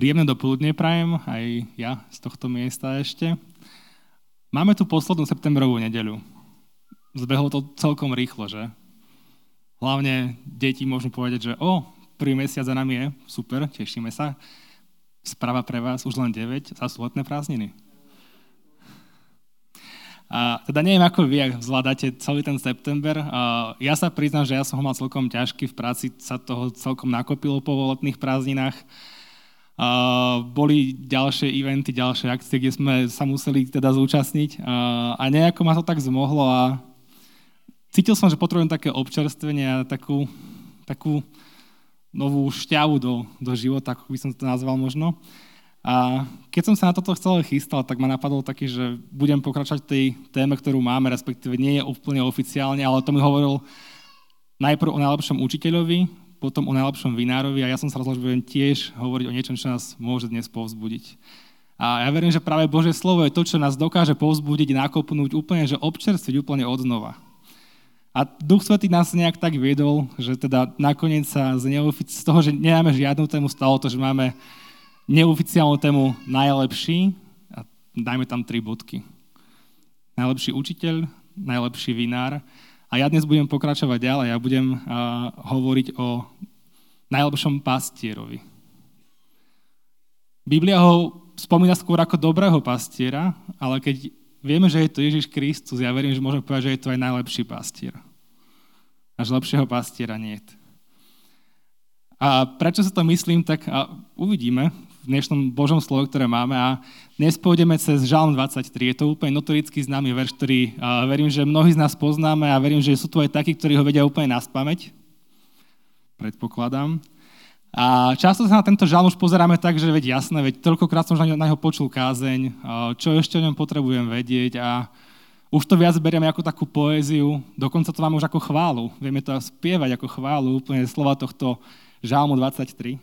Príjemné dopoludne prajem, aj ja z tohto miesta ešte. Máme tu poslednú septembrovú nedeľu. Zbehlo to celkom rýchlo, že? Hlavne deti môžu povedať, že o, prvý mesiac za nami je, super, tešíme sa. Správa pre vás, už len 9, za sú letné prázdniny. A teda neviem, ako vy, zvládate celý ten september. A ja sa priznám, že ja som ho mal celkom ťažký, v práci sa toho celkom nakopilo po letných prázdninách. Boli ďalšie eventy, ďalšie akcie, kde sme sa museli teda zúčastniť. A, a nejako ma to tak zmohlo a cítil som, že potrebujem také občerstvenie a takú, takú novú šťavu do, do života, ako by som to nazval možno. A keď som sa na toto chcel chystal, tak ma napadlo taký, že budem pokračovať tej téme, ktorú máme, respektíve nie je úplne oficiálne, ale to mi hovoril najprv o najlepšom učiteľovi, potom o najlepšom vinárovi a ja som sa rozhodol, že budem tiež hovoriť o niečom, čo nás môže dnes povzbudiť. A ja verím, že práve Božie slovo je to, čo nás dokáže povzbudiť, nakopnúť úplne, že občerstviť úplne od znova. A Duch Svetý nás nejak tak viedol, že teda nakoniec sa z, neofic- z toho, že nemáme žiadnu tému, stalo to, že máme neoficiálnu tému najlepší a dajme tam tri bodky. Najlepší učiteľ, najlepší vinár. A ja dnes budem pokračovať ďalej. Ja budem uh, hovoriť o najlepšom pastierovi. Biblia ho spomína skôr ako dobrého pastiera, ale keď vieme, že je to Ježiš Kristus, ja verím, že môžeme povedať, že je to aj najlepší pastier. Až lepšieho pastiera nie je. A prečo sa to myslím, tak uvidíme v dnešnom Božom slove, ktoré máme. A dnes pôjdeme cez Žalm 23. Je to úplne notoricky známy verš, ktorý verím, že mnohí z nás poznáme a verím, že sú tu aj takí, ktorí ho vedia úplne nás pamäť. Predpokladám. A často sa na tento žalm už pozeráme tak, že veď jasné, veď toľkokrát som na neho počul kázeň, uh, čo ešte o ňom potrebujem vedieť a už to viac berieme ako takú poéziu, dokonca to máme už ako chválu. Vieme to spievať ako chválu, úplne slova tohto žalmu 23.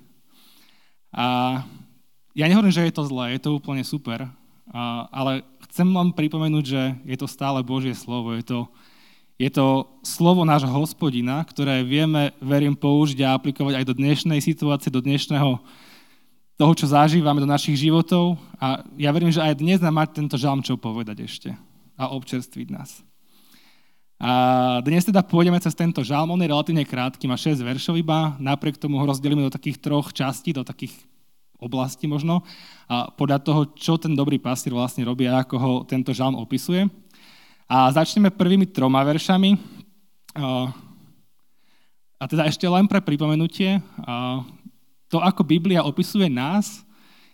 A ja nehovorím, že je to zlé, je to úplne super, ale chcem vám pripomenúť, že je to stále Božie slovo. Je to, je to slovo nášho hospodina, ktoré vieme, verím, použiť a aplikovať aj do dnešnej situácie, do dnešného toho, čo zažívame do našich životov. A ja verím, že aj dnes nám mať tento žalm čo povedať ešte a občerstviť nás. A dnes teda pôjdeme cez tento žalm, on je relatívne krátky, má 6 veršov iba, napriek tomu ho rozdelíme do takých troch častí, do takých oblasti možno, a podľa toho, čo ten dobrý pastier vlastne robí a ako ho tento žalm opisuje. A začneme prvými troma veršami. A teda ešte len pre pripomenutie, to, ako Biblia opisuje nás,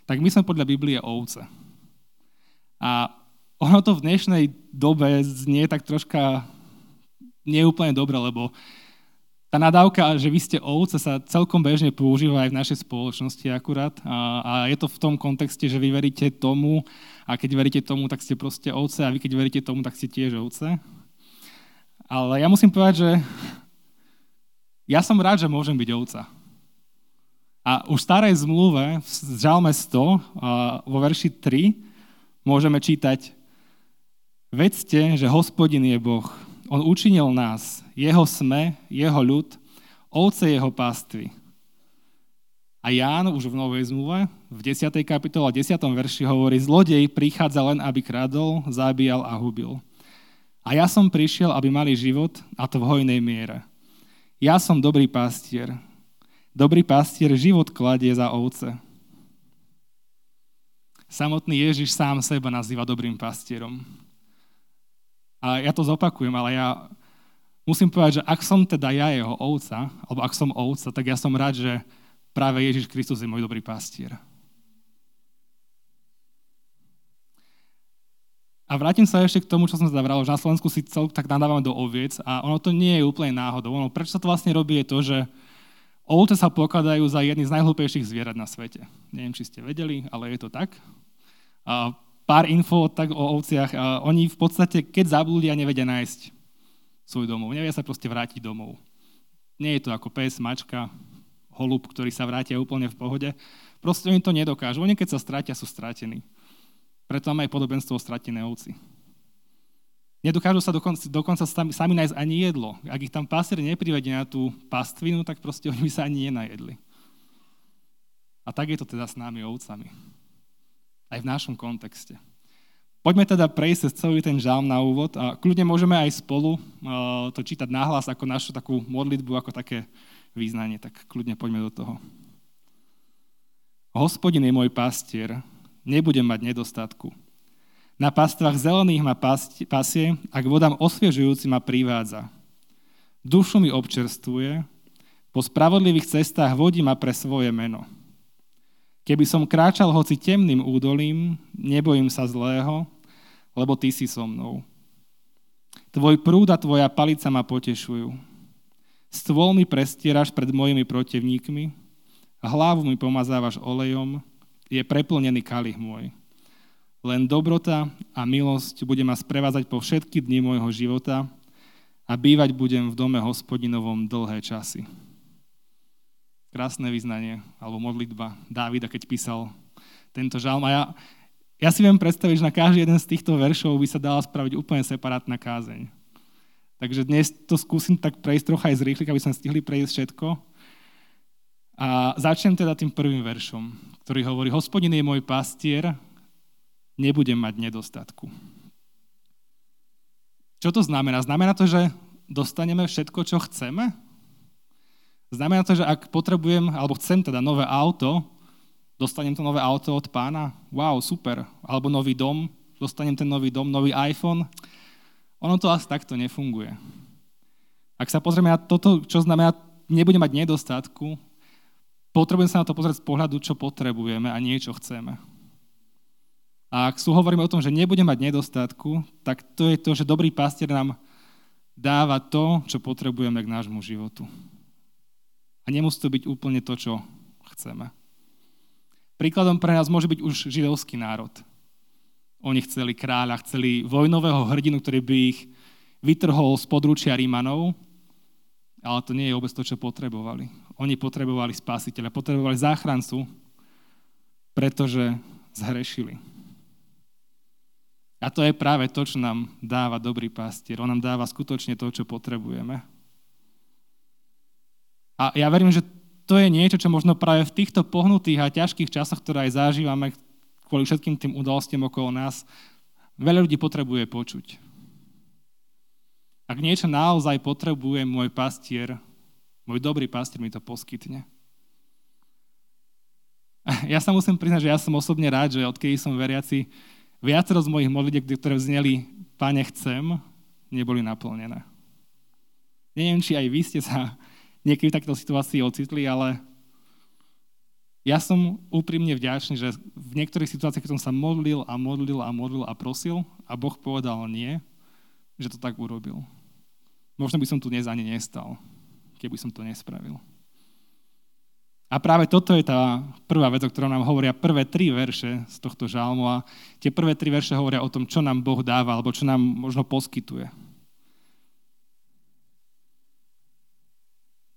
tak my sme podľa Biblie ovce. A ono to v dnešnej dobe znie tak troška neúplne dobre, lebo tá nadávka, že vy ste ovce, sa celkom bežne používa aj v našej spoločnosti akurát. A, a je to v tom kontexte, že vy veríte tomu a keď veríte tomu, tak ste proste ovce a vy keď veríte tomu, tak ste tiež ovce. Ale ja musím povedať, že ja som rád, že môžem byť ovca. A už v starej zmluve, v Žalme 100, vo verši 3, môžeme čítať Vedzte, že hospodin je Boh, on učinil nás, jeho sme, jeho ľud, ovce jeho pastvy. A Ján už v Novej zmluve, v 10. kapitole 10. verši hovorí, zlodej prichádza len, aby kradol, zabíjal a hubil. A ja som prišiel, aby mali život, a to v hojnej miere. Ja som dobrý pastier. Dobrý pastier život kladie za ovce. Samotný Ježiš sám seba nazýva dobrým pastierom. A ja to zopakujem, ale ja musím povedať, že ak som teda ja jeho ovca, alebo ak som ovca, tak ja som rád, že práve Ježiš Kristus je môj dobrý pastier. A vrátim sa ešte k tomu, čo som zavral, že na Slovensku si celok tak nadávame do oviec a ono to nie je úplne náhodou. Ono, prečo sa to vlastne robí je to, že ovce sa pokladajú za jedny z najhlúpejších zvierat na svete. Neviem, či ste vedeli, ale je to tak. A pár info tak o ovciach. Oni v podstate, keď zablúdia, nevedia nájsť svoj domov. Nevedia sa proste vrátiť domov. Nie je to ako pes, mačka, holub, ktorý sa vrátia úplne v pohode. Proste oni to nedokážu. Oni keď sa stratia, sú stratení. Preto máme aj podobenstvo o stratené ovci. Nedokážu sa dokonca, dokonca sami, sami nájsť ani jedlo. Ak ich tam pasier neprivedie na tú pastvinu, tak proste oni by sa ani nenajedli. A tak je to teda s námi ovcami. Aj v našom kontexte. Poďme teda prejsť cez celý ten žalm na úvod a kľudne môžeme aj spolu uh, to čítať nahlas ako našu takú modlitbu, ako také význanie. Tak kľudne poďme do toho. Hospodin je môj pastier, nebudem mať nedostatku. Na pastvách zelených ma pasie a k vodám osviežujúci ma privádza. Dušu mi občerstvuje, po spravodlivých cestách vodí ma pre svoje meno. Keby som kráčal hoci temným údolím, nebojím sa zlého, lebo ty si so mnou. Tvoj prúd a tvoja palica ma potešujú. Stôl mi prestieraš pred mojimi protivníkmi, hlavu mi pomazávaš olejom, je preplnený kalich môj. Len dobrota a milosť bude ma sprevázať po všetky dni môjho života a bývať budem v dome hospodinovom dlhé časy. Krásne vyznanie, alebo modlitba Dávida, keď písal tento žalm. A ja, ja si viem predstaviť, že na každý jeden z týchto veršov by sa dala spraviť úplne separátna kázeň. Takže dnes to skúsim tak prejsť trocha aj z rýchlik, aby sme stihli prejsť všetko. A začnem teda tým prvým veršom, ktorý hovorí, hospodin je môj pastier, nebudem mať nedostatku. Čo to znamená? Znamená to, že dostaneme všetko, čo chceme? Znamená to, že ak potrebujem, alebo chcem teda nové auto, dostanem to nové auto od pána? Wow, super. Alebo nový dom, dostanem ten nový dom, nový iPhone? Ono to asi takto nefunguje. Ak sa pozrieme na toto, čo znamená, nebudem mať nedostatku, potrebujem sa na to pozrieť z pohľadu, čo potrebujeme a nie, čo chceme. A ak sú hovoríme o tom, že nebudem mať nedostatku, tak to je to, že dobrý pastier nám dáva to, čo potrebujeme k nášmu životu. A nemusí to byť úplne to, čo chceme. Príkladom pre nás môže byť už židovský národ. Oni chceli kráľa, chceli vojnového hrdinu, ktorý by ich vytrhol z područia Rímanov, ale to nie je vôbec to, čo potrebovali. Oni potrebovali spasiteľa, potrebovali záchrancu, pretože zhrešili. A to je práve to, čo nám dáva dobrý pastier. On nám dáva skutočne to, čo potrebujeme. A ja verím, že to je niečo, čo možno práve v týchto pohnutých a ťažkých časoch, ktoré aj zažívame kvôli všetkým tým udalostiam okolo nás, veľa ľudí potrebuje počuť. Ak niečo naozaj potrebuje môj pastier, môj dobrý pastier mi to poskytne. Ja sa musím priznať, že ja som osobne rád, že odkedy som veriaci, viacero z mojich modlitiek, ktoré vzneli Pane chcem, neboli naplnené. Neviem, či aj vy ste sa niekedy v takejto situácii ocitli, ale ja som úprimne vďačný, že v niektorých situáciách, keď som sa modlil a modlil a modlil a prosil a Boh povedal nie, že to tak urobil. Možno by som tu dnes ani nestal, keby som to nespravil. A práve toto je tá prvá vec, o ktorej nám hovoria prvé tri verše z tohto žalmu a tie prvé tri verše hovoria o tom, čo nám Boh dáva alebo čo nám možno poskytuje.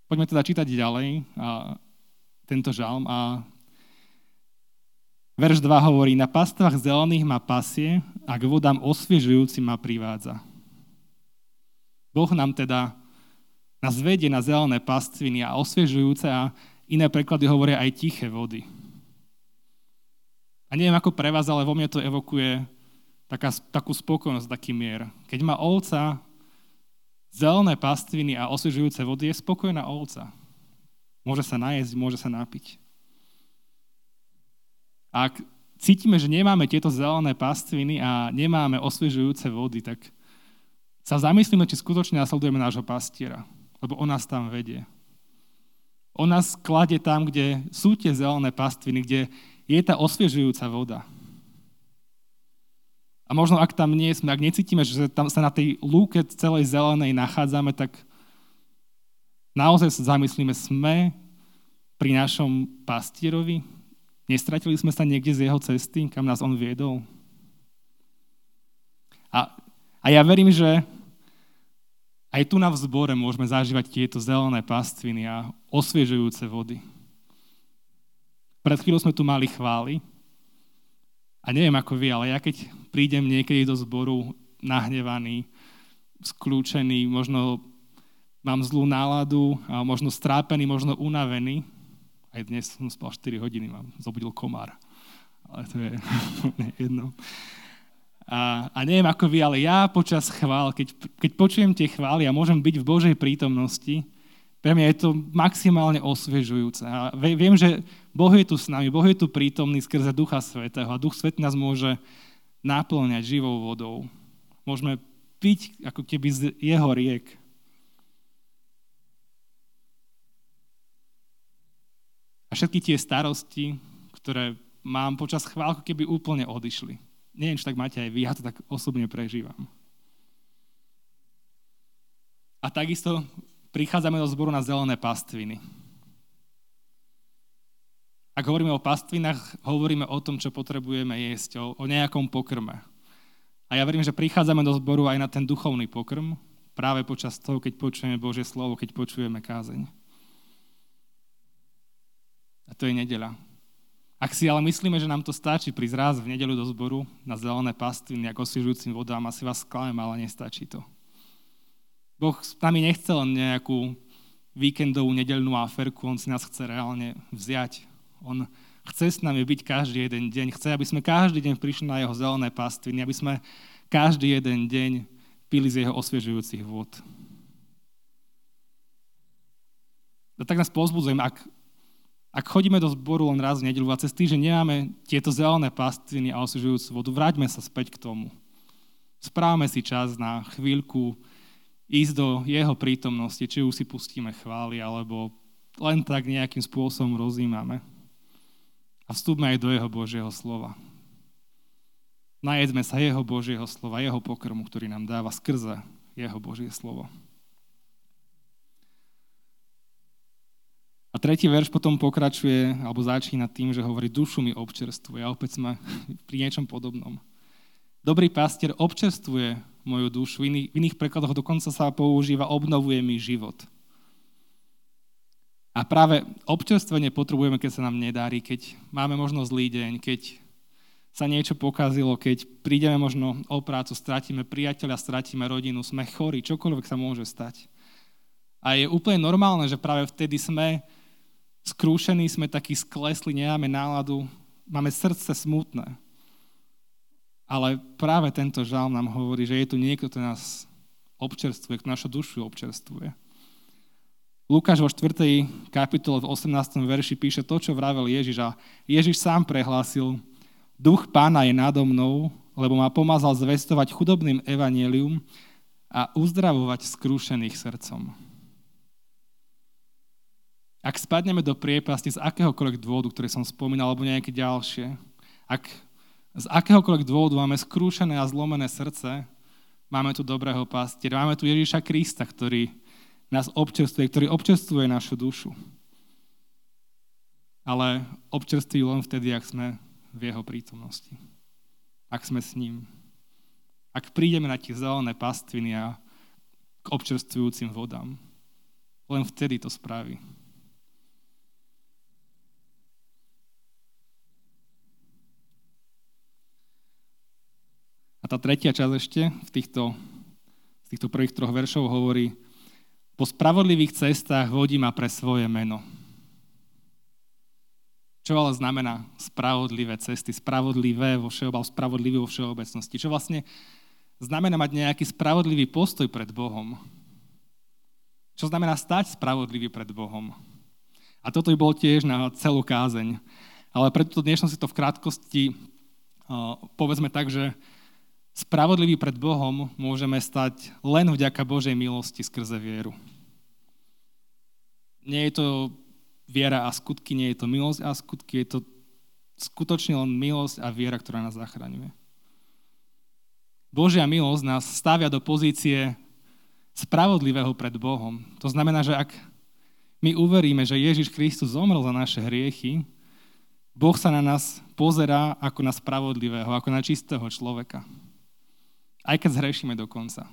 Poďme teda čítať ďalej a, tento žalm a verš 2 hovorí, na pastvách zelených ma pasie a k vodám osviežujúci ma privádza. Boh nám teda nás vedie na zelené pastviny a osviežujúce a iné preklady hovoria aj tiché vody. A neviem ako pre vás, ale vo mne to evokuje taká, takú spokojnosť, taký mier. Keď má ovca zelené pastviny a osviežujúce vody, je spokojná ovca. Môže sa najesť, môže sa napiť. Ak cítime, že nemáme tieto zelené pastviny a nemáme osviežujúce vody, tak sa zamyslíme, či skutočne nasledujeme nášho pastiera, lebo on nás tam vedie. On nás kladie tam, kde sú tie zelené pastviny, kde je tá osviežujúca voda. A možno ak tam nie sme, ak necítime, že tam sa na tej lúke celej zelenej nachádzame, tak naozaj sa zamyslíme, sme pri našom pastierovi? Nestratili sme sa niekde z jeho cesty, kam nás on viedol? A, a ja verím, že aj tu na vzbore môžeme zažívať tieto zelené pastviny a osviežujúce vody. Pred chvíľou sme tu mali chvály, a neviem ako vy, ale ja keď prídem niekedy do zboru nahnevaný, skľúčený, možno mám zlú náladu, možno strápený, možno unavený, Aj dnes som spal 4 hodiny, mám zobudil komár. Ale to je jedno. A, a neviem ako vy, ale ja počas chvál, keď, keď počujem tie chvály a môžem byť v Božej prítomnosti, pre mňa je to maximálne osviežujúce. A viem, že Boh je tu s nami, Boh je tu prítomný skrze Ducha Svetého a Duch Svet nás môže náplňať živou vodou. Môžeme piť ako keby z jeho riek. A všetky tie starosti, ktoré mám počas chválku, keby úplne odišli. Neviem, či tak máte aj vy, ja to tak osobne prežívam. A takisto prichádzame do zboru na zelené pastviny. Ak hovoríme o pastvinách, hovoríme o tom, čo potrebujeme jesť, o, o nejakom pokrme. A ja verím, že prichádzame do zboru aj na ten duchovný pokrm, práve počas toho, keď počujeme Božie slovo, keď počujeme kázeň. A to je nedeľa. Ak si ale myslíme, že nám to stačí prísť raz v nedeľu do zboru na zelené pastviny, ako osviežujúcim vodám, asi vás sklamem, ale nestačí to. Boh s nami nechce len nejakú víkendovú nedeľnú aferku, On si nás chce reálne vziať. On Chce s nami byť každý jeden deň. Chce, aby sme každý deň prišli na jeho zelené pastviny, aby sme každý jeden deň pili z jeho osviežujúcich vod. A tak nás pozbudzujem, ak, ak chodíme do zboru len raz v nedelu a cez týždeň nemáme tieto zelené pastviny a osviežujúcu vodu, vráťme sa späť k tomu. Správame si čas na chvíľku ísť do jeho prítomnosti, či už si pustíme chvály, alebo len tak nejakým spôsobom rozímame a vstúpme aj do jeho Božieho slova. Najedzme sa jeho Božieho slova, jeho pokrmu, ktorý nám dáva skrze jeho Božie slovo. A tretí verš potom pokračuje, alebo začína tým, že hovorí, dušu mi občerstvuje. A opäť sme pri niečom podobnom. Dobrý pastier občerstvuje moju dušu. V iných, v iných prekladoch dokonca sa používa obnovuje mi život. A práve občerstvenie potrebujeme, keď sa nám nedarí, keď máme možno zlý deň, keď sa niečo pokazilo, keď prídeme možno o prácu, stratíme priateľa, stratíme rodinu, sme chorí, čokoľvek sa môže stať. A je úplne normálne, že práve vtedy sme skrúšení, sme takí sklesli, nemáme náladu, máme srdce smutné. Ale práve tento žal nám hovorí, že je tu niekto, kto nás občerstvuje, kto našu dušu občerstvuje. Lukáš vo 4. kapitole v 18. verši píše to, čo vravel Ježiš. A Ježiš sám prehlásil, duch pána je nado mnou, lebo ma pomazal zvestovať chudobným evanielium a uzdravovať skrúšených srdcom. Ak spadneme do priepasti z akéhokoľvek dôvodu, ktorý som spomínal, alebo nejaké ďalšie, ak z akéhokoľvek dôvodu máme skrúšené a zlomené srdce, máme tu dobrého pastiera, máme tu Ježiša Krista, ktorý nás občerstvuje, ktorý občerstvuje našu dušu. Ale občerství len vtedy, ak sme v jeho prítomnosti. Ak sme s ním. Ak prídeme na tie zelené pastviny a k občerstvujúcim vodám. Len vtedy to spraví. A tá tretia časť ešte v týchto, v týchto prvých troch veršov hovorí, po spravodlivých cestách vodí ma pre svoje meno. Čo ale znamená spravodlivé cesty, spravodlivé vo všeob, spravodlivý vo všeobecnosti? Čo vlastne znamená mať nejaký spravodlivý postoj pred Bohom? Čo znamená stať spravodlivý pred Bohom? A toto by bolo tiež na celú kázeň. Ale pre túto si to v krátkosti povedzme tak, že Spravodlivý pred Bohom môžeme stať len vďaka Božej milosti skrze vieru. Nie je to viera a skutky, nie je to milosť a skutky, je to skutočne len milosť a viera, ktorá nás zachraňuje. Božia milosť nás stavia do pozície spravodlivého pred Bohom. To znamená, že ak my uveríme, že Ježiš Kristus zomrel za naše hriechy, Boh sa na nás pozerá ako na spravodlivého, ako na čistého človeka. Aj keď zhrešíme dokonca.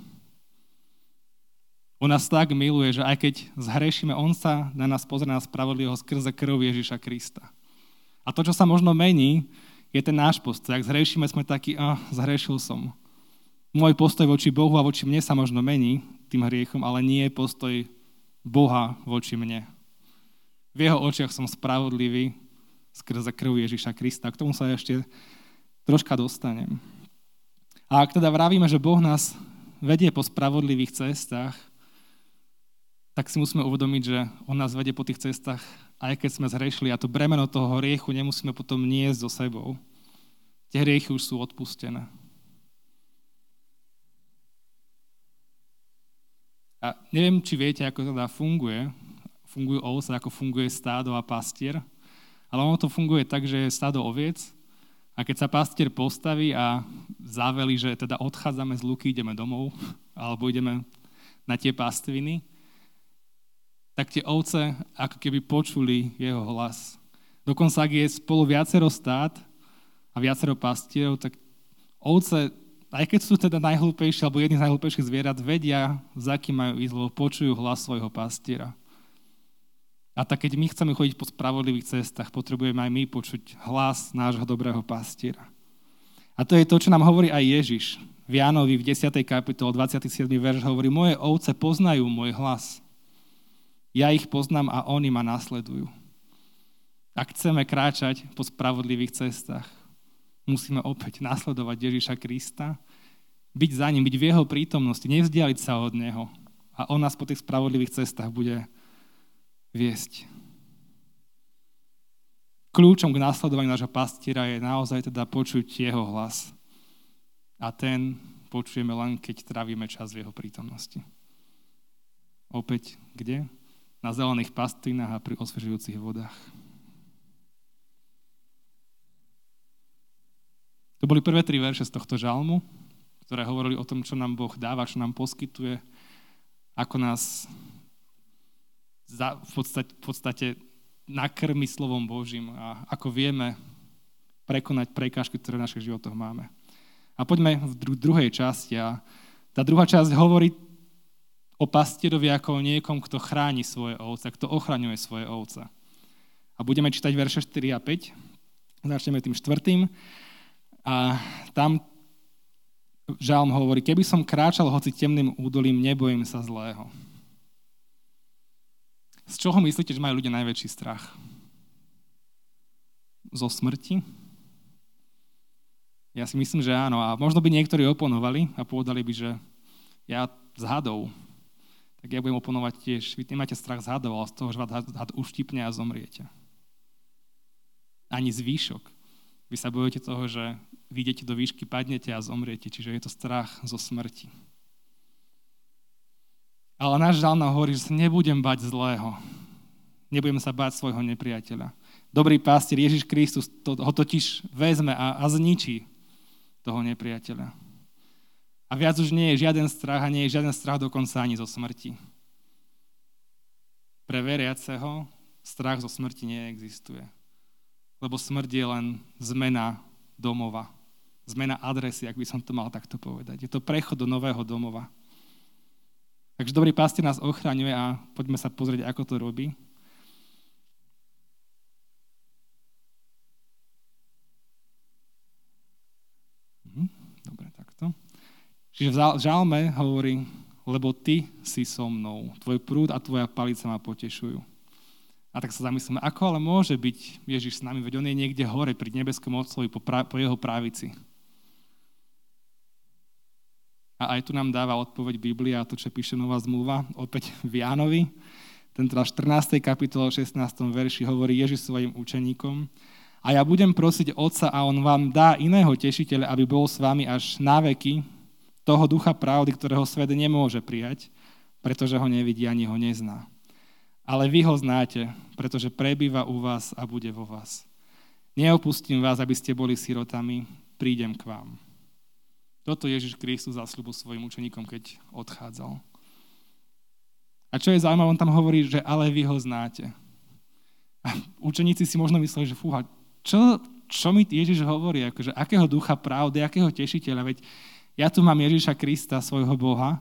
On nás tak miluje, že aj keď zhrešíme, On sa na nás pozrie na spravodlivého skrze krv Ježiša Krista. A to, čo sa možno mení, je ten náš postoj. Ak zhrešíme, sme takí, a zhrešil som. Môj postoj voči Bohu a voči mne sa možno mení tým hriechom, ale nie je postoj Boha voči mne. V jeho očiach som spravodlivý skrze krv Ježiša Krista. K tomu sa ešte troška dostanem. A ak teda vravíme, že Boh nás vedie po spravodlivých cestách, tak si musíme uvedomiť, že On nás vedie po tých cestách, aj keď sme zhrešili a to bremeno toho hriechu nemusíme potom niesť so sebou. Tie hriechy už sú odpustené. A neviem, či viete, ako teda funguje. Fungujú ovce, ako funguje stádo a pastier. Ale ono to funguje tak, že je stádo oviec a keď sa pastier postaví a zaveli, že teda odchádzame z luky, ideme domov, alebo ideme na tie pastviny, tak tie ovce ako keby počuli jeho hlas. Dokonca ak je spolu viacero stát a viacero pastierov, tak ovce, aj keď sú teda najhlúpejšie alebo jedni z najhlúpejších zvierat, vedia, za kým majú ísť, lebo počujú hlas svojho pastiera. A tak keď my chceme chodiť po spravodlivých cestách, potrebujeme aj my počuť hlas nášho dobrého pastiera. A to je to, čo nám hovorí aj Ježiš. V Jánovi v 10. kapitole 27. verš hovorí, moje ovce poznajú môj hlas. Ja ich poznám a oni ma nasledujú. Ak chceme kráčať po spravodlivých cestách, musíme opäť nasledovať Ježiša Krista, byť za ním, byť v jeho prítomnosti, nevzdialiť sa od neho. A on nás po tých spravodlivých cestách bude viesť. Kľúčom k následovaniu nášho pastiera je naozaj teda počuť jeho hlas. A ten počujeme len, keď trávime čas v jeho prítomnosti. Opäť kde? Na zelených pastvinách a pri osvežujúcich vodách. To boli prvé tri verše z tohto žalmu, ktoré hovorili o tom, čo nám Boh dáva, čo nám poskytuje, ako nás za, v, podstate, v podstate nakrmi slovom Božím a ako vieme prekonať prekážky, ktoré v našich životoch máme. A poďme v dru- druhej časti. A tá druhá časť hovorí o pastierovi ako o niekom, kto chráni svoje ovce, kto ochraňuje svoje ovce. A budeme čítať verše 4 a 5. Začneme tým štvrtým. A tam žalm hovorí, keby som kráčal hoci temným údolím, nebojím sa zlého. Z čoho myslíte, že majú ľudia najväčší strach? Zo smrti? Ja si myslím, že áno. A možno by niektorí oponovali a povedali by, že ja z hadov, tak ja budem oponovať tiež. Vy nemáte strach z hadov, ale z toho, že vás had uštipne a zomriete. Ani zvýšok. Vy sa bojujete toho, že vyjdete do výšky, padnete a zomriete. Čiže je to strach zo smrti. Ale náš žal nám hovorí, že sa nebudem bať zlého. Nebudem sa báť svojho nepriateľa. Dobrý pastier Ježiš Kristus to, ho totiž vezme a, a zničí toho nepriateľa. A viac už nie je žiaden strach a nie je žiaden strach dokonca ani zo smrti. Pre veriaceho strach zo smrti neexistuje. Lebo smrť je len zmena domova. Zmena adresy, ak by som to mal takto povedať. Je to prechod do nového domova. Takže dobrý pastier nás ochraňuje a poďme sa pozrieť, ako to robí. Mhm, dobre, takto. Čiže v žalme hovorí, lebo ty si so mnou, tvoj prúd a tvoja palica ma potešujú. A tak sa zamyslíme, ako ale môže byť Ježiš s nami, veď on je niekde hore pri nebeskom Otcovi po, pra- po jeho právici. A aj tu nám dáva odpoveď Biblia, to, čo píše Nová zmluva, opäť v Jánovi. Ten teda 14. kapitole 16. verši hovorí Ježiš svojim učeníkom, a ja budem prosiť Otca a On vám dá iného tešiteľa, aby bol s vami až na veky, toho ducha pravdy, ktorého svet nemôže prijať, pretože ho nevidí ani ho nezná. Ale vy ho znáte, pretože prebýva u vás a bude vo vás. Neopustím vás, aby ste boli sirotami, prídem k vám. Toto Ježiš Kristus zasľubil svojim učeníkom, keď odchádzal. A čo je zaujímavé, on tam hovorí, že ale vy ho znáte. A učeníci si možno mysleli, že fúha, čo, čo mi Ježiš hovorí, akože akého ducha pravdy, akého tešiteľa, veď ja tu mám Ježiša Krista, svojho Boha,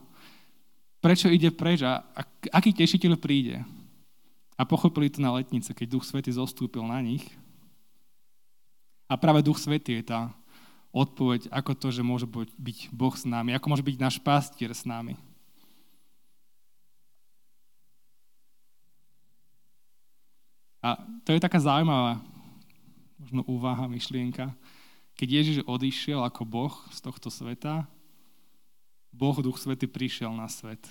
prečo ide preč a aký tešiteľ príde? A pochopili to na letnice, keď Duch Svety zostúpil na nich. A práve Duch Svety je tá odpoveď, ako to, že môže byť Boh s nami, ako môže byť náš pastier s nami. A to je taká zaujímavá možno úvaha, myšlienka. Keď Ježiš odišiel ako Boh z tohto sveta, Boh, Duch Svety, prišiel na svet.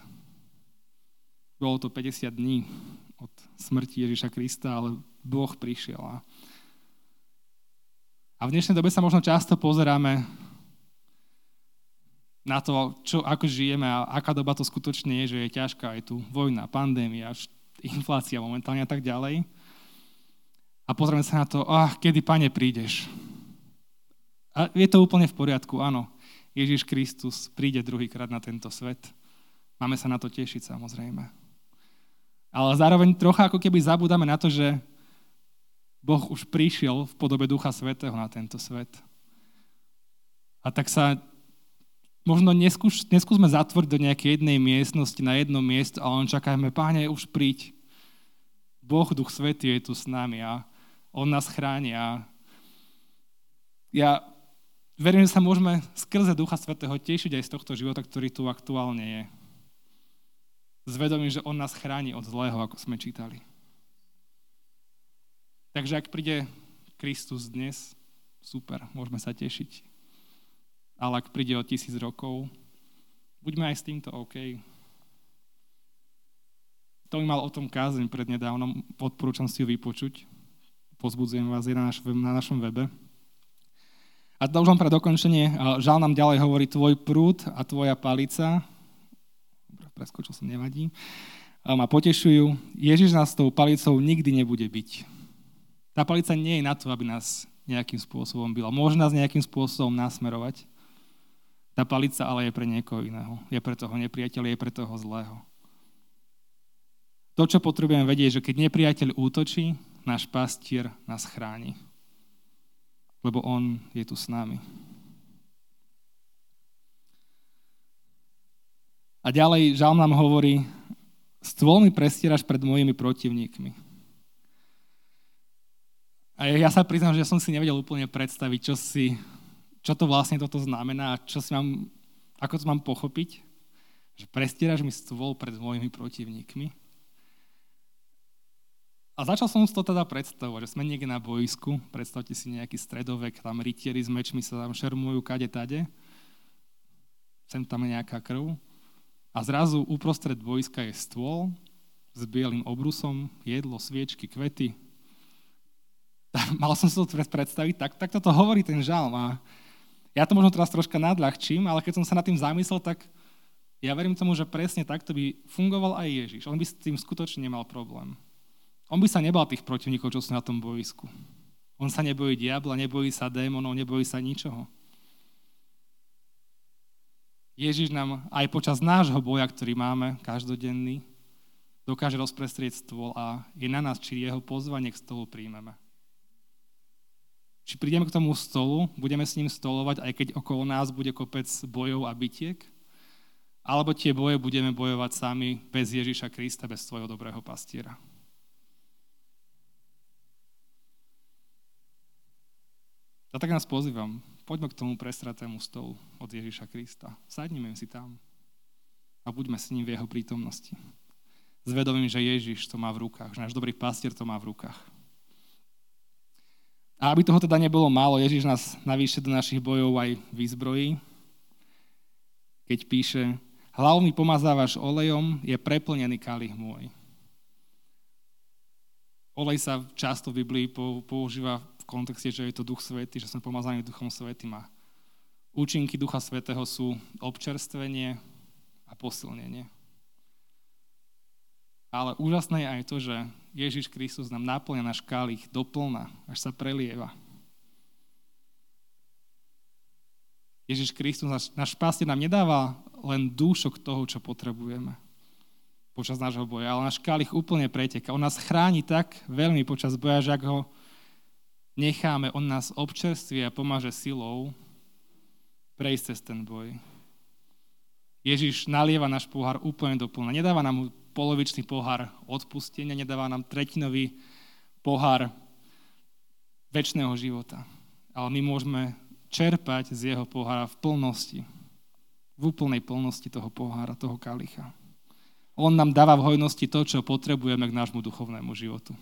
Bolo to 50 dní od smrti Ježiša Krista, ale Boh prišiel. A v dnešnej dobe sa možno často pozeráme na to, čo, ako žijeme a aká doba to skutočne je, že je ťažká. Je tu vojna, pandémia, inflácia momentálne a tak ďalej. A pozrieme sa na to, ah, kedy, pane, prídeš. A je to úplne v poriadku, áno. Ježiš Kristus príde druhýkrát na tento svet. Máme sa na to tešiť, samozrejme. Ale zároveň trocha ako keby zabudáme na to, že Boh už prišiel v podobe Ducha Svetého na tento svet. A tak sa možno neskúš, neskúsme zatvoriť do nejakej jednej miestnosti na jedno miesto, ale len čakajme, páne, už príď. Boh, Duch Svetý je tu s nami a On nás chráni a ja verím, že sa môžeme skrze Ducha Svetého tešiť aj z tohto života, ktorý tu aktuálne je. Zvedomím, že On nás chráni od zlého, ako sme čítali. Takže ak príde Kristus dnes, super, môžeme sa tešiť ale ak príde o tisíc rokov, buďme aj s týmto OK. To mi mal o tom kázeň prednedávnom, odporúčam si ju vypočuť. Pozbudzujem vás, je na, naš, na našom webe. A to už len pre dokončenie, žal nám ďalej hovorí tvoj prúd a tvoja palica, preskočil som, nevadí, ma potešujú. Ježiš nás tou palicou nikdy nebude byť. Tá palica nie je na to, aby nás nejakým spôsobom byla. Môže nás nejakým spôsobom nasmerovať, tá palica ale je pre niekoho iného. Je pre toho nepriateľa, je pre toho zlého. To, čo potrebujeme vedieť, že keď nepriateľ útočí, náš pastier nás chráni. Lebo on je tu s nami. A ďalej žal nám hovorí, stôl mi prestieraš pred mojimi protivníkmi. A ja sa priznám, že som si nevedel úplne predstaviť, čo si čo to vlastne toto znamená a čo si mám, ako to mám pochopiť, že prestieraš mi stôl pred mojimi protivníkmi. A začal som si to teda predstavovať, že sme niekde na boisku, predstavte si nejaký stredovek, tam rytieri s mečmi sa tam šermujú kade tade, sem tam nejaká krv a zrazu uprostred boiska je stôl s bielým obrusom, jedlo, sviečky, kvety. Mal som si to predstaviť, tak, tak toto hovorí ten žalm a ja to možno teraz troška nadľahčím, ale keď som sa nad tým zamyslel, tak ja verím tomu, že presne takto by fungoval aj Ježiš. On by s tým skutočne nemal problém. On by sa nebal tých protivníkov, čo sú na tom boisku. On sa nebojí diabla, nebojí sa démonov, nebojí sa ničoho. Ježiš nám aj počas nášho boja, ktorý máme každodenný, dokáže rozprestrieť stôl a je na nás, či jeho pozvanie k stolu príjmeme. Či prídeme k tomu stolu, budeme s ním stolovať, aj keď okolo nás bude kopec bojov a bitiek, alebo tie boje budeme bojovať sami bez Ježiša Krista, bez svojho dobrého pastiera. A tak nás pozývam, poďme k tomu prestratému stolu od Ježiša Krista. Sadnime si tam a buďme s ním v jeho prítomnosti. Zvedomím, že Ježiš to má v rukách, že náš dobrý pastier to má v rukách. A aby toho teda nebolo málo, Ježiš nás navýše do našich bojov aj výzbrojí, keď píše, hlavu mi pomazávaš olejom, je preplnený kalich môj. Olej sa často v Biblii používa v kontexte, že je to Duch Svetý, že sme pomazaní Duchom Svetým účinky Ducha Svetého sú občerstvenie a posilnenie. Ale úžasné je aj to, že Ježiš Kristus nám náplňa náš kalich doplna, až sa prelieva. Ježiš Kristus, náš, náš pastier nám nedáva len dúšok toho, čo potrebujeme počas nášho boja, ale náš kalich úplne preteká. On nás chráni tak veľmi počas boja, že ak ho necháme, on nás občerství a pomáže silou prejsť cez ten boj. Ježiš nalieva náš pohár úplne doplno. Nedáva nám polovičný pohár odpustenia, nedáva nám tretinový pohár väčšného života. Ale my môžeme čerpať z jeho pohára v plnosti. V úplnej plnosti toho pohára, toho kalicha. On nám dáva v hojnosti to, čo potrebujeme k nášmu duchovnému životu.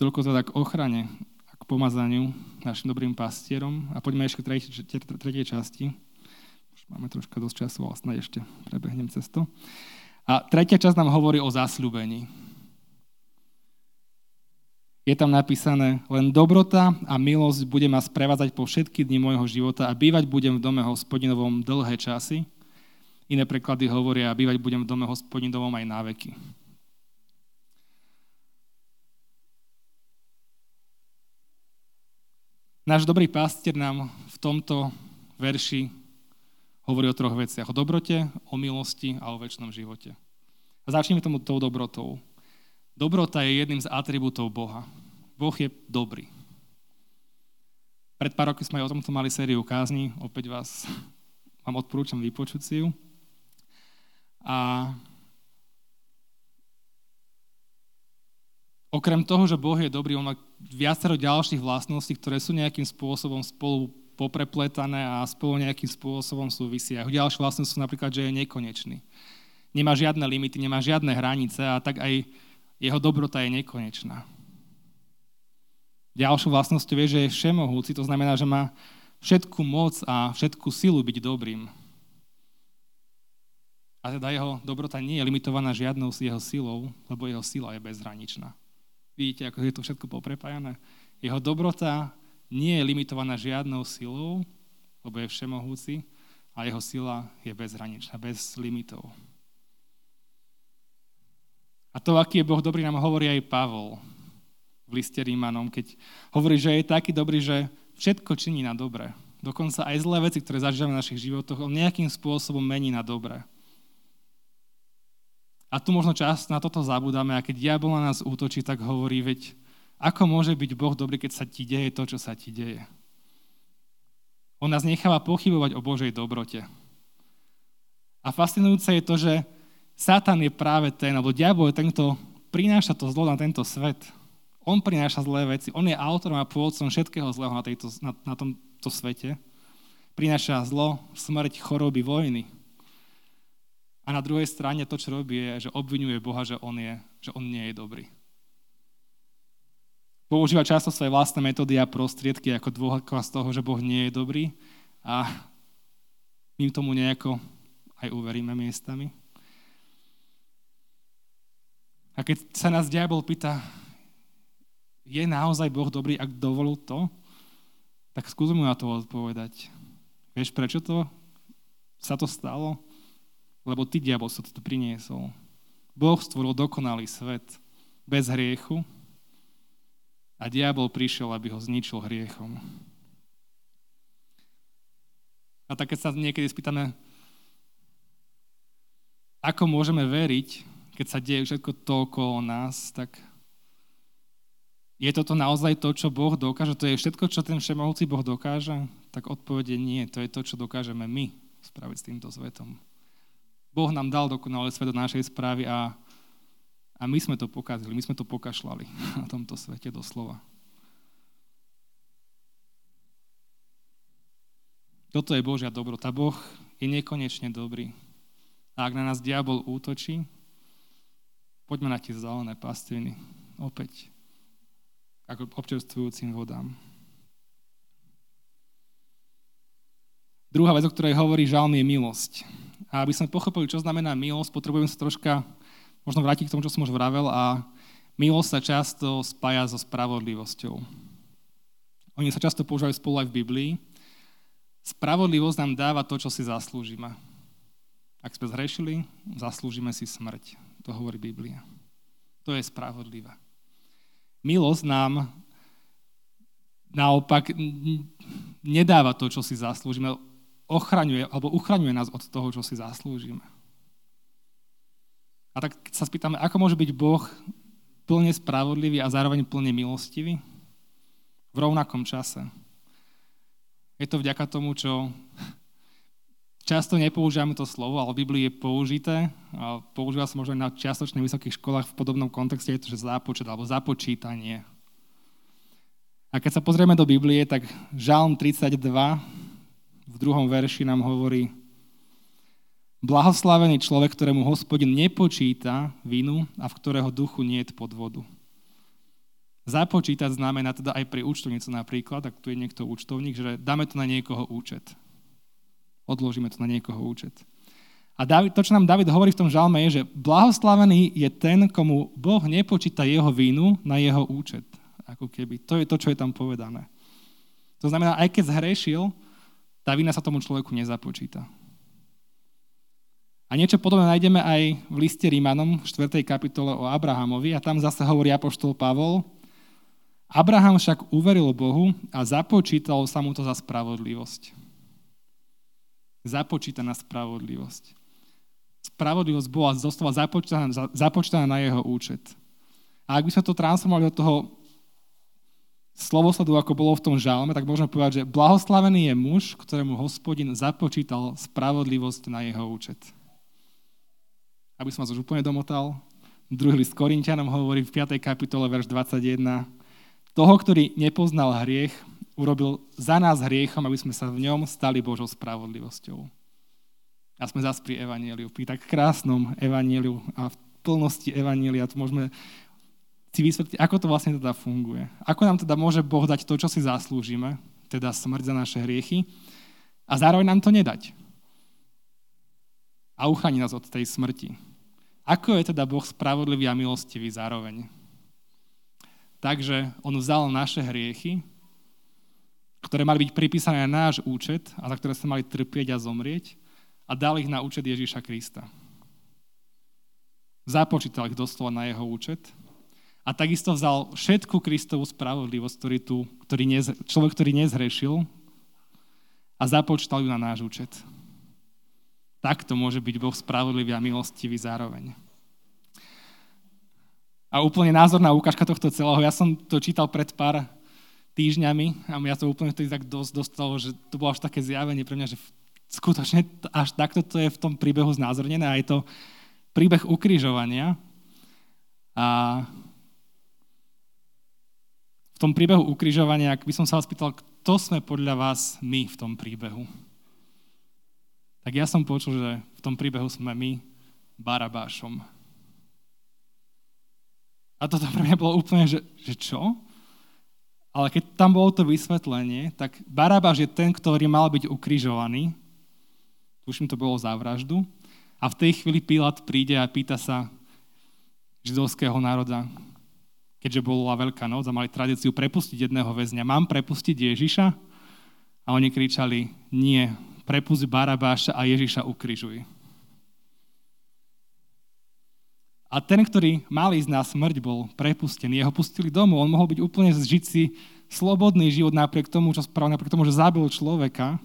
Toľko teda to tak ochrane k pomazaniu našim dobrým pastierom. A poďme ešte k tretej, časti. Už máme troška dosť času, ale snad ešte prebehnem cez to. A tretia časť nám hovorí o zasľúbení. Je tam napísané, len dobrota a milosť bude ma sprevádzať po všetky dni môjho života a bývať budem v dome hospodinovom dlhé časy. Iné preklady hovoria, bývať budem v dome hospodinovom aj na veky. Náš dobrý pastier nám v tomto verši hovorí o troch veciach. O dobrote, o milosti a o väčšnom živote. A začneme tomu tou dobrotou. Dobrota je jedným z atribútov Boha. Boh je dobrý. Pred pár roky sme aj o tomto mali sériu kázni. Opäť vás vám odporúčam vypočuť si ju. A okrem toho, že Boh je dobrý, on má viacero ďalších vlastností, ktoré sú nejakým spôsobom spolu poprepletané a spolu nejakým spôsobom súvisia. Ďalšie vlastnosti sú napríklad, že je nekonečný. Nemá žiadne limity, nemá žiadne hranice a tak aj jeho dobrota je nekonečná. Ďalšou vlastnosťou je, že je všemohúci, to znamená, že má všetku moc a všetku silu byť dobrým. A teda jeho dobrota nie je limitovaná žiadnou jeho silou, lebo jeho sila je bezhraničná. Vidíte, ako je to všetko poprepájané? Jeho dobrota nie je limitovaná žiadnou silou, lebo je všemohúci, a jeho sila je bezhraničná, bez limitov. A to, aký je Boh dobrý, nám hovorí aj Pavol v liste Rímanom, keď hovorí, že je taký dobrý, že všetko činí na dobre. Dokonca aj zlé veci, ktoré zažívame v našich životoch, on nejakým spôsobom mení na dobré. A tu možno čas na toto zabudáme a keď diabol na nás útočí, tak hovorí, veď ako môže byť Boh dobrý, keď sa ti deje to, čo sa ti deje? On nás necháva pochybovať o Božej dobrote. A fascinujúce je to, že Satan je práve ten, alebo diabol je ten, kto prináša to zlo na tento svet. On prináša zlé veci. On je autorom a pôvodcom všetkého zlého na, tejto, na, na tomto svete. Prináša zlo, smrť, choroby, vojny. A na druhej strane to, čo robí, je, že obvinuje Boha, že on, je, že on nie je dobrý. Používa často svoje vlastné metódy a prostriedky ako dôkaz toho, že Boh nie je dobrý a my tomu nejako aj uveríme miestami. A keď sa nás diabol pýta, je naozaj Boh dobrý, ak dovolil to, tak skúsim mu na to odpovedať. Vieš, prečo to sa to stalo? Lebo ty, diabol, sa to priniesol. Boh stvoril dokonalý svet bez hriechu a diabol prišiel, aby ho zničil hriechom. A tak keď sa niekedy spýtame, ako môžeme veriť, keď sa deje všetko to okolo nás, tak je toto naozaj to, čo Boh dokáže? To je všetko, čo ten všemohúci Boh dokáže? Tak odpovede nie. To je to, čo dokážeme my spraviť s týmto svetom. Boh nám dal dokonalé svet do našej správy a, a my sme to pokazili, my sme to pokašľali na tomto svete doslova. Toto je Božia dobrota. Boh je nekonečne dobrý. A ak na nás diabol útočí, poďme na tie zelené pastviny. Opäť. Ako občerstvujúcim vodám. Druhá vec, o ktorej hovorí žalm, je milosť. A aby sme pochopili, čo znamená milosť, potrebujeme sa troška možno vrátiť k tomu, čo som už vravel a milosť sa často spája so spravodlivosťou. Oni sa často používajú spolu aj v Biblii. Spravodlivosť nám dáva to, čo si zaslúžime. Ak sme zhrešili, zaslúžime si smrť. To hovorí Biblia. To je spravodlivé. Milosť nám naopak nedáva to, čo si zaslúžime ochraňuje alebo uchraňuje nás od toho, čo si zaslúžime. A tak sa spýtame, ako môže byť Boh plne spravodlivý a zároveň plne milostivý v rovnakom čase. Je to vďaka tomu, čo často nepoužívame to slovo, ale v Biblii je použité. A používa sa možno aj na čiastočne vysokých školách v podobnom kontexte, je to, že zápočet alebo započítanie. A keď sa pozrieme do Biblie, tak Žalm 32 v druhom verši nám hovorí, blahoslavený človek, ktorému hospodin nepočíta vinu a v ktorého duchu nie je podvodu. Započítať znamená teda aj pri účtovnicu napríklad, ak tu je niekto účtovník, že dáme to na niekoho účet. Odložíme to na niekoho účet. A to, čo nám David hovorí v tom žalme, je, že blahoslavený je ten, komu Boh nepočíta jeho vínu na jeho účet. Ako keby. To je to, čo je tam povedané. To znamená, aj keď zhrešil, tá vina sa tomu človeku nezapočíta. A niečo podobné nájdeme aj v liste Rímanom v 4. kapitole o Abrahamovi a tam zase hovorí apoštol Pavol, Abraham však uveril Bohu a započítal sa mu to za spravodlivosť. Započítaná spravodlivosť spravodlivosť bola zostala započítaná, započítaná na jeho účet. A ak by sme to transformovali do toho slovosledu, ako bolo v tom žalme, tak môžeme povedať, že blahoslavený je muž, ktorému hospodin započítal spravodlivosť na jeho účet. Aby som vás už úplne domotal, druhý list Korintianom hovorí v 5. kapitole, verš 21, toho, ktorý nepoznal hriech, urobil za nás hriechom, aby sme sa v ňom stali Božou spravodlivosťou. A sme zase pri Evangeliu, pri tak krásnom Evangeliu a v plnosti Evanielia. Tu môžeme si vysvetliť, ako to vlastne teda funguje. Ako nám teda môže Boh dať to, čo si zaslúžime, teda smrť za naše hriechy, a zároveň nám to nedať. A ucháni nás od tej smrti. Ako je teda Boh spravodlivý a milostivý zároveň? Takže on vzal naše hriechy, ktoré mali byť pripísané na náš účet a za ktoré sa mali trpieť a zomrieť a dal ich na účet Ježíša Krista. Započítal ich doslova na jeho účet a takisto vzal všetku Kristovú spravodlivosť, ktorý tu, ktorý nez, človek, ktorý nezhrešil a započítal ju na náš účet. Takto môže byť Boh spravodlivý a milostivý zároveň. A úplne názorná ukážka tohto celého, ja som to čítal pred pár týždňami a mňa to úplne vtedy tak dosť dostalo, že to bolo až také zjavenie pre mňa, že skutočne až takto to je v tom príbehu znázornené a je to príbeh ukrižovania. A tom príbehu ukrižovania, ak by som sa vás pýtal, kto sme podľa vás my v tom príbehu? Tak ja som počul, že v tom príbehu sme my Barabášom. A toto pre mňa bolo úplne, že, že čo? Ale keď tam bolo to vysvetlenie, tak Barabáš je ten, ktorý mal byť ukrižovaný tuším to bolo za vraždu. A v tej chvíli Pilát príde a pýta sa židovského národa, keďže bola Veľká noc a mali tradíciu prepustiť jedného väzňa. Mám prepustiť Ježiša? A oni kričali, nie, prepust Barabáša a Ježiša ukrižuj. A ten, ktorý mal ísť na smrť, bol prepustený. Jeho pustili domov. On mohol byť úplne žiť si slobodný život napriek tomu, čo spravil, napriek tomu, že zabil človeka.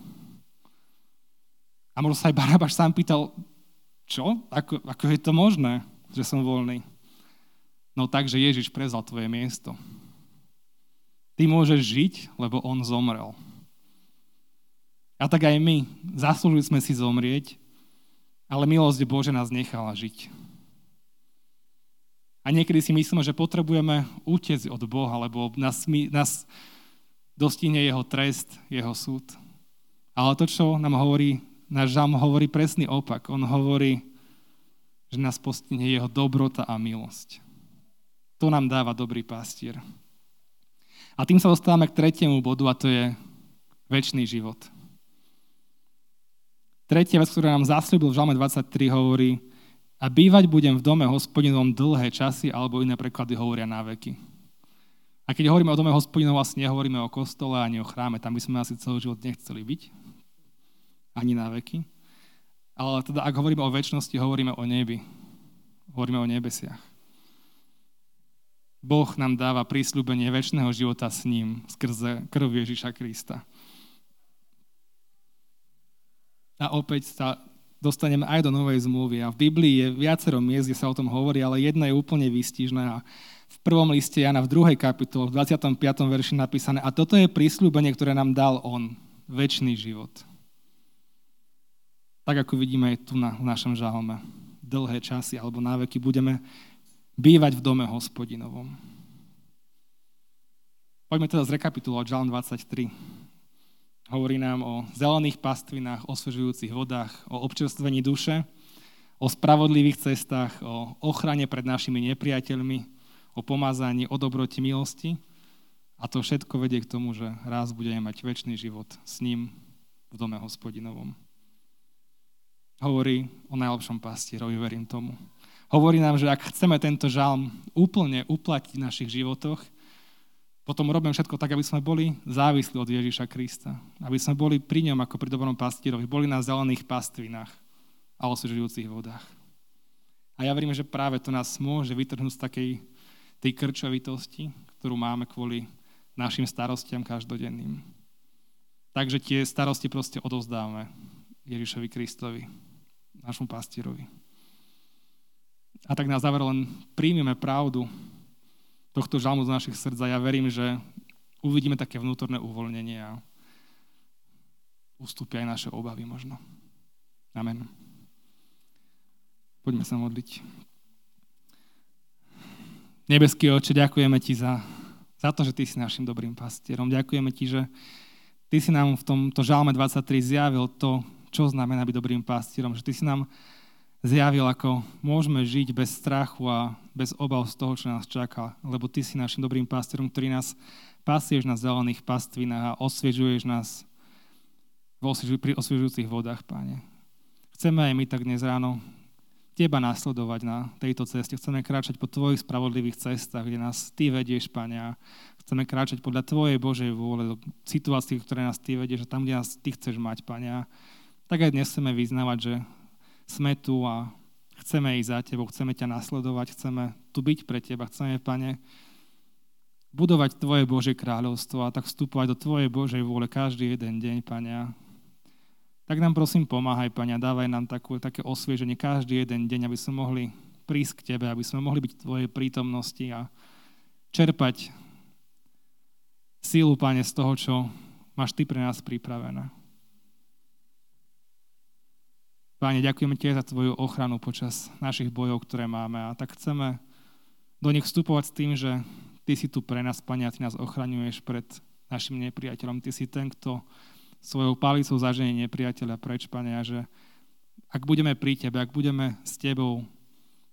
A možno sa aj Barabáš sám pýtal, čo? Ako, ako je to možné, že som voľný? No tak, že Ježiš prezal tvoje miesto. Ty môžeš žiť, lebo on zomrel. A tak aj my. Zaslúžili sme si zomrieť, ale milosť Bože nás nechala žiť. A niekedy si myslíme, že potrebujeme utiecť od Boha, lebo nás, nás dostihne jeho trest, jeho súd. Ale to, čo nám hovorí náš žalm hovorí presný opak. On hovorí, že nás postihne jeho dobrota a milosť. To nám dáva dobrý pastier. A tým sa dostávame k tretiemu bodu a to je väčší život. Tretia vec, ktorá nám zasľúbil v Žalme 23, hovorí a bývať budem v dome hospodinovom dlhé časy, alebo iné preklady hovoria na veky. A keď hovoríme o dome hospodinov, vlastne nehovoríme o kostole ani o chráme, tam by sme asi celý život nechceli byť ani na veky. Ale teda, ak hovoríme o väčšnosti, hovoríme o nebi. Hovoríme o nebesiach. Boh nám dáva prísľubenie väčšného života s ním skrze krv Ježiša Krista. A opäť sa dostaneme aj do Novej zmluvy. A v Biblii je viacero miest, kde sa o tom hovorí, ale jedna je úplne výstižná. V prvom liste Jana v druhej kapitole, v 25. verši napísané, a toto je prísľubenie, ktoré nám dal On, väčší život. Tak ako vidíme aj tu na, v našom žalme. Dlhé časy alebo náveky budeme bývať v dome hospodinovom. Poďme teda zrekapitulovať Žalm 23. Hovorí nám o zelených pastvinách, osvežujúcich vodách, o občerstvení duše, o spravodlivých cestách, o ochrane pred našimi nepriateľmi, o pomázaní, o dobroti, milosti. A to všetko vedie k tomu, že raz budeme mať väčší život s ním v dome hospodinovom. Hovorí o najlepšom pastierovi, verím tomu. Hovorí nám, že ak chceme tento žalm úplne uplatiť v našich životoch, potom robím všetko tak, aby sme boli závislí od Ježiša Krista. Aby sme boli pri ňom ako pri dobrom pastierovi. Boli na zelených pastvinách a osvežujúcich vodách. A ja verím, že práve to nás môže vytrhnúť z takej tej krčovitosti, ktorú máme kvôli našim starostiam každodenným. Takže tie starosti proste odovzdávame Ježišovi Kristovi, našmu pastierovi. A tak na záver len príjmeme pravdu tohto žalmu z našich srdc a ja verím, že uvidíme také vnútorné uvoľnenie a ustúpia aj naše obavy možno. Amen. Poďme sa modliť. Nebeský oče, ďakujeme ti za, za to, že ty si našim dobrým pastierom. Ďakujeme ti, že ty si nám v tomto žalme 23 zjavil to, čo znamená byť dobrým pastierom. Že ty si nám zjavil, ako môžeme žiť bez strachu a bez obav z toho, čo nás čaká. Lebo Ty si našim dobrým pastierom, ktorý nás pasieš na zelených pastvinách a osviežuješ nás pri osviežujúcich vodách, Páne. Chceme aj my tak dnes ráno Teba nasledovať na tejto ceste. Chceme kráčať po Tvojich spravodlivých cestách, kde nás Ty vedieš, Pane, chceme kráčať podľa Tvojej Božej vôle, do situácií, ktoré nás Ty vedieš a tam, kde nás Ty chceš mať, Pane. Tak aj dnes chceme vyznávať, že sme tu a chceme ísť za Tebou, chceme ťa nasledovať, chceme tu byť pre Teba, chceme, Pane, budovať Tvoje Božie kráľovstvo a tak vstupovať do Tvojej Božej vôle každý jeden deň, Pane. Tak nám prosím pomáhaj, Pane, dávaj nám takú, také osvieženie každý jeden deň, aby sme mohli prísť k Tebe, aby sme mohli byť v Tvojej prítomnosti a čerpať sílu, Pane, z toho, čo máš Ty pre nás pripravené. Páne, ďakujeme Ti za Tvoju ochranu počas našich bojov, ktoré máme a tak chceme do nich vstupovať s tým, že Ty si tu pre nás, Pane, a Ty nás ochraňuješ pred našim nepriateľom. Ty si ten, kto svojou palicou zaženie nepriateľa preč, Pane, a že ak budeme pri Tebe, ak budeme s Tebou,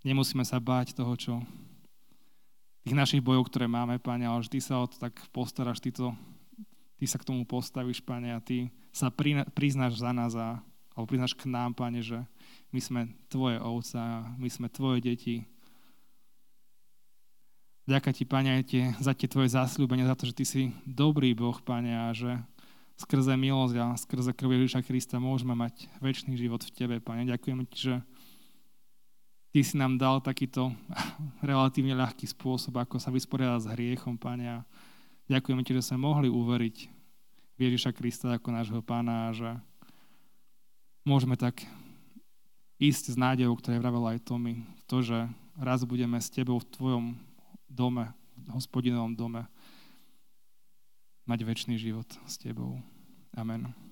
nemusíme sa báť toho, čo tých našich bojov, ktoré máme, Pane, ale Ty sa o to tak postaráš, Ty, to, ty sa k tomu postavíš, Pane, a Ty sa priznáš za nás a alebo priznáš k nám, Pane, že my sme Tvoje ovca, my sme Tvoje deti. Ďaká Ti, Pane, aj tie, za tie Tvoje zasľúbenia, za to, že Ty si dobrý Boh, Pane, a že skrze milosť a skrze krv Ježiša Krista môžeme mať väčší život v Tebe, Pane. Ďakujeme Ti, že Ty si nám dal takýto relatívne ľahký spôsob, ako sa vysporiadať s hriechom, Pane. A ďakujeme Ti, že sme mohli uveriť v Ježiša Krista ako nášho Pána a že môžeme tak ísť s nádejou, ktoré vravela aj Tomi, to, že raz budeme s tebou v tvojom dome, hospodinovom dome, mať väčší život s tebou. Amen.